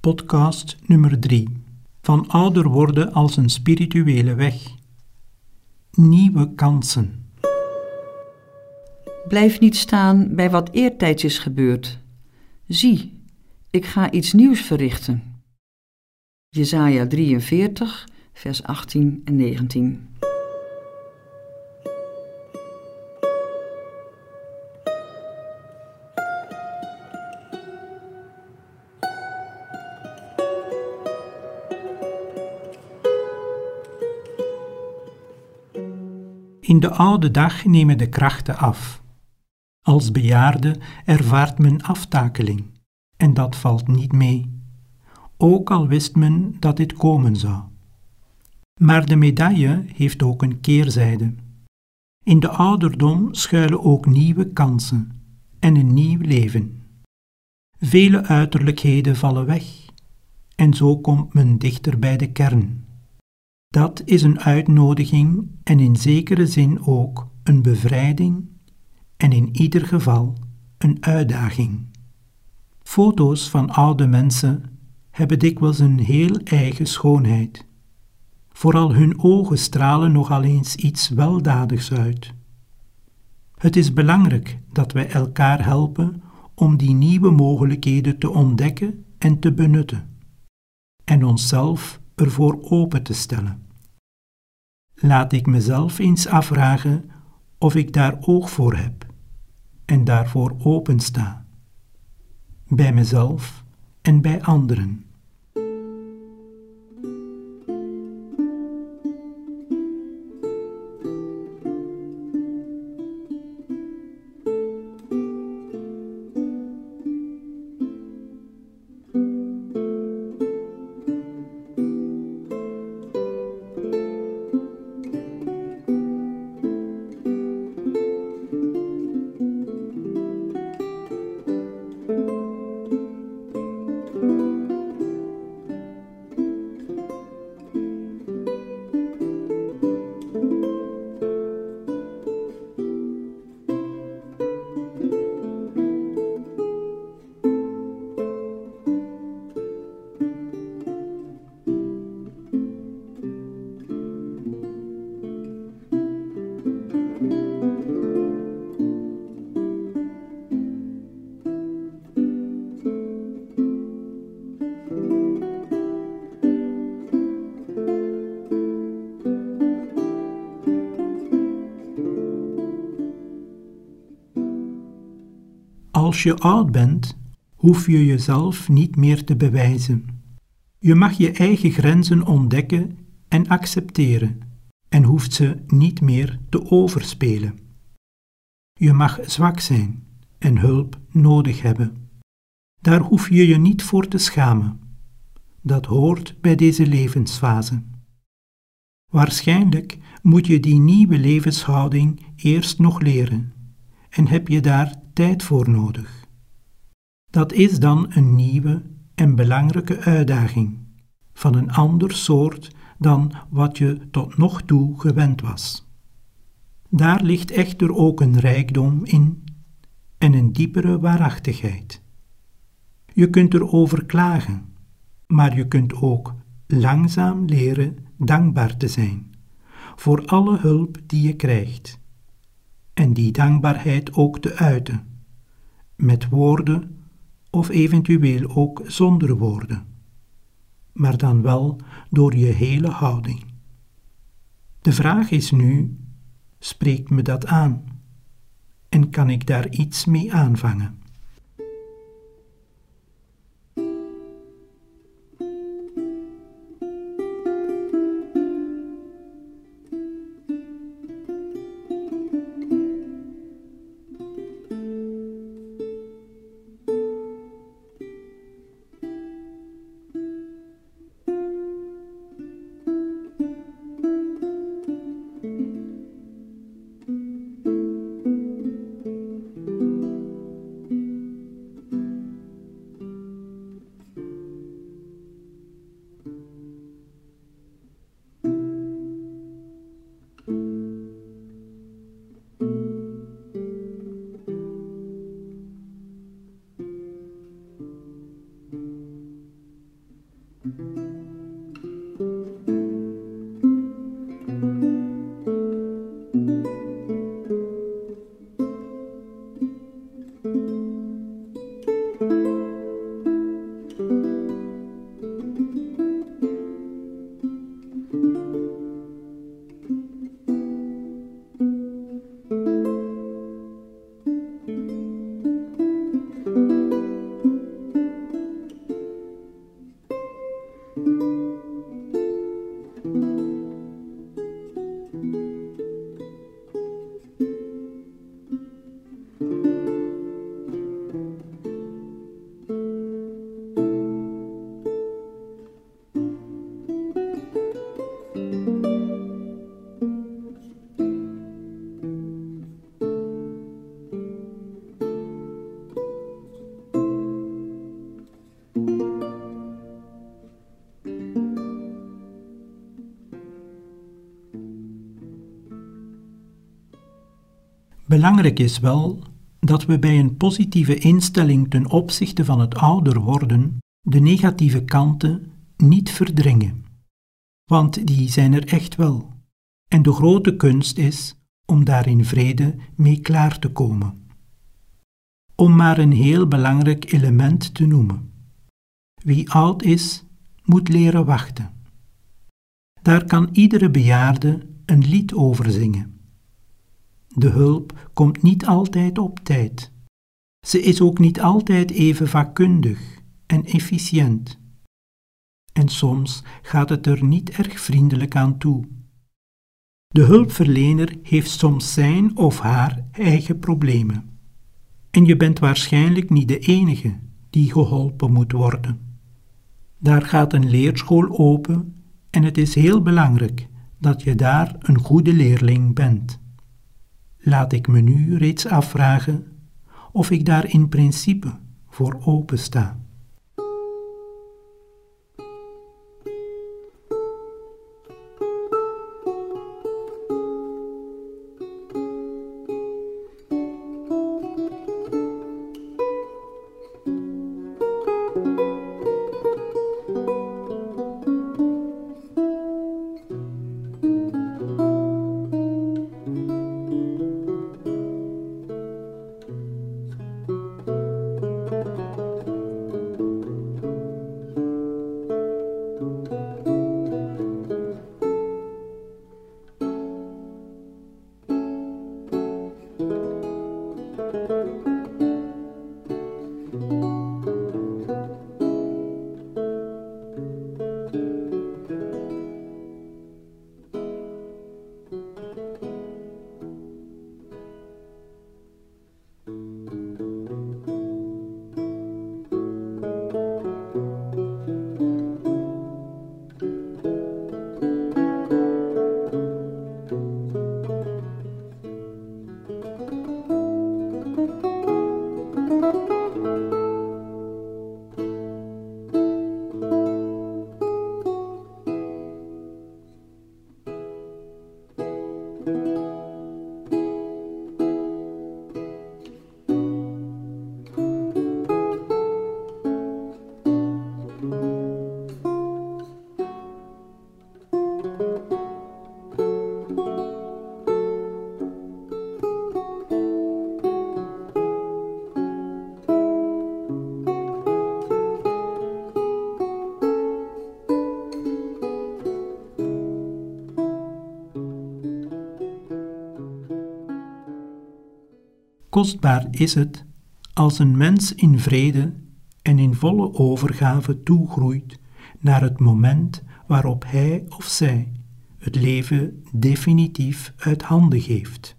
podcast nummer 3. Van ouder worden als een spirituele weg. Nieuwe kansen. Blijf niet staan bij wat eertijds is gebeurd. Zie, ik ga iets nieuws verrichten. Jesaja 43, vers 18 en 19. In de oude dag nemen de krachten af. Als bejaarde ervaart men aftakeling, en dat valt niet mee, ook al wist men dat dit komen zou. Maar de medaille heeft ook een keerzijde. In de ouderdom schuilen ook nieuwe kansen en een nieuw leven. Vele uiterlijkheden vallen weg, en zo komt men dichter bij de kern. Dat is een uitnodiging en in zekere zin ook een bevrijding en in ieder geval een uitdaging. Foto's van oude mensen hebben dikwijls een heel eigen schoonheid. Vooral hun ogen stralen nogal eens iets weldadigs uit. Het is belangrijk dat wij elkaar helpen om die nieuwe mogelijkheden te ontdekken en te benutten, en onszelf ervoor open te stellen. Laat ik mezelf eens afvragen of ik daar oog voor heb en daarvoor opensta, bij mezelf en bij anderen. Als je oud bent, hoef je jezelf niet meer te bewijzen. Je mag je eigen grenzen ontdekken en accepteren en hoeft ze niet meer te overspelen. Je mag zwak zijn en hulp nodig hebben. Daar hoef je je niet voor te schamen. Dat hoort bij deze levensfase. Waarschijnlijk moet je die nieuwe levenshouding eerst nog leren en heb je daar tijd voor nodig. Dat is dan een nieuwe en belangrijke uitdaging van een ander soort dan wat je tot nog toe gewend was. Daar ligt echter ook een rijkdom in en een diepere waarachtigheid. Je kunt erover klagen, maar je kunt ook langzaam leren dankbaar te zijn voor alle hulp die je krijgt en die dankbaarheid ook te uiten, met woorden of eventueel ook zonder woorden, maar dan wel door je hele houding. De vraag is nu: spreekt me dat aan? En kan ik daar iets mee aanvangen? Belangrijk is wel dat we bij een positieve instelling ten opzichte van het ouder worden de negatieve kanten niet verdringen. Want die zijn er echt wel. En de grote kunst is om daar in vrede mee klaar te komen. Om maar een heel belangrijk element te noemen. Wie oud is, moet leren wachten. Daar kan iedere bejaarde een lied over zingen. De hulp komt niet altijd op tijd. Ze is ook niet altijd even vakkundig en efficiënt. En soms gaat het er niet erg vriendelijk aan toe. De hulpverlener heeft soms zijn of haar eigen problemen. En je bent waarschijnlijk niet de enige die geholpen moet worden. Daar gaat een leerschool open en het is heel belangrijk dat je daar een goede leerling bent. Laat ik me nu reeds afvragen of ik daar in principe voor open sta. Kostbaar is het als een mens in vrede en in volle overgave toegroeit naar het moment waarop hij of zij het leven definitief uit handen geeft.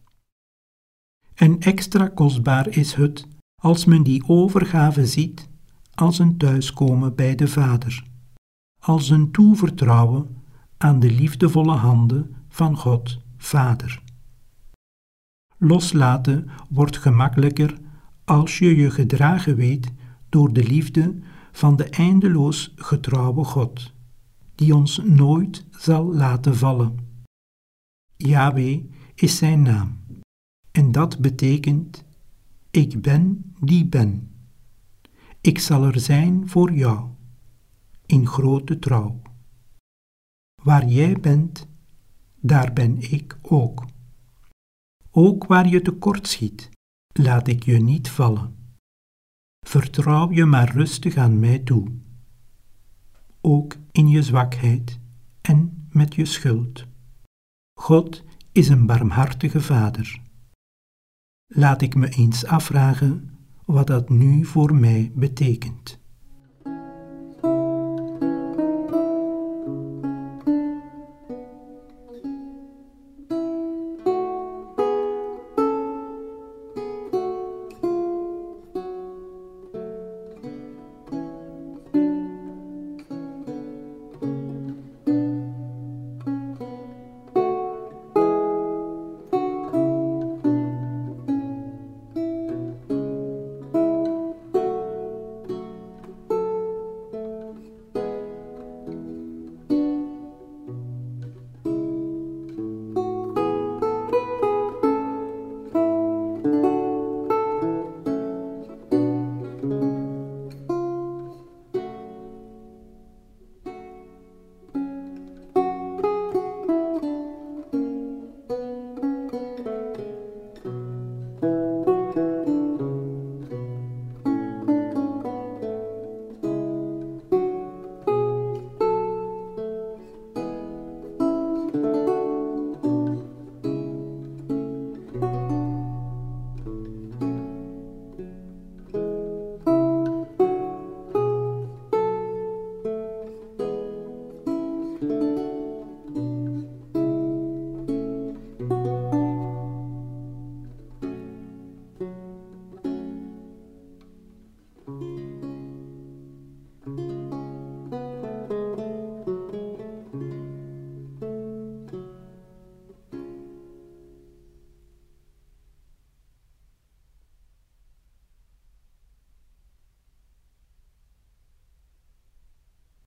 En extra kostbaar is het als men die overgave ziet als een thuiskomen bij de Vader, als een toevertrouwen aan de liefdevolle handen van God Vader. Loslaten wordt gemakkelijker als je je gedragen weet door de liefde van de eindeloos getrouwe God, die ons nooit zal laten vallen. Yahweh is zijn naam, en dat betekent: Ik ben die ben. Ik zal er zijn voor jou, in grote trouw. Waar jij bent, daar ben ik ook. Ook waar je tekort schiet, laat ik je niet vallen. Vertrouw je maar rustig aan mij toe. Ook in je zwakheid en met je schuld. God is een barmhartige Vader. Laat ik me eens afvragen wat dat nu voor mij betekent.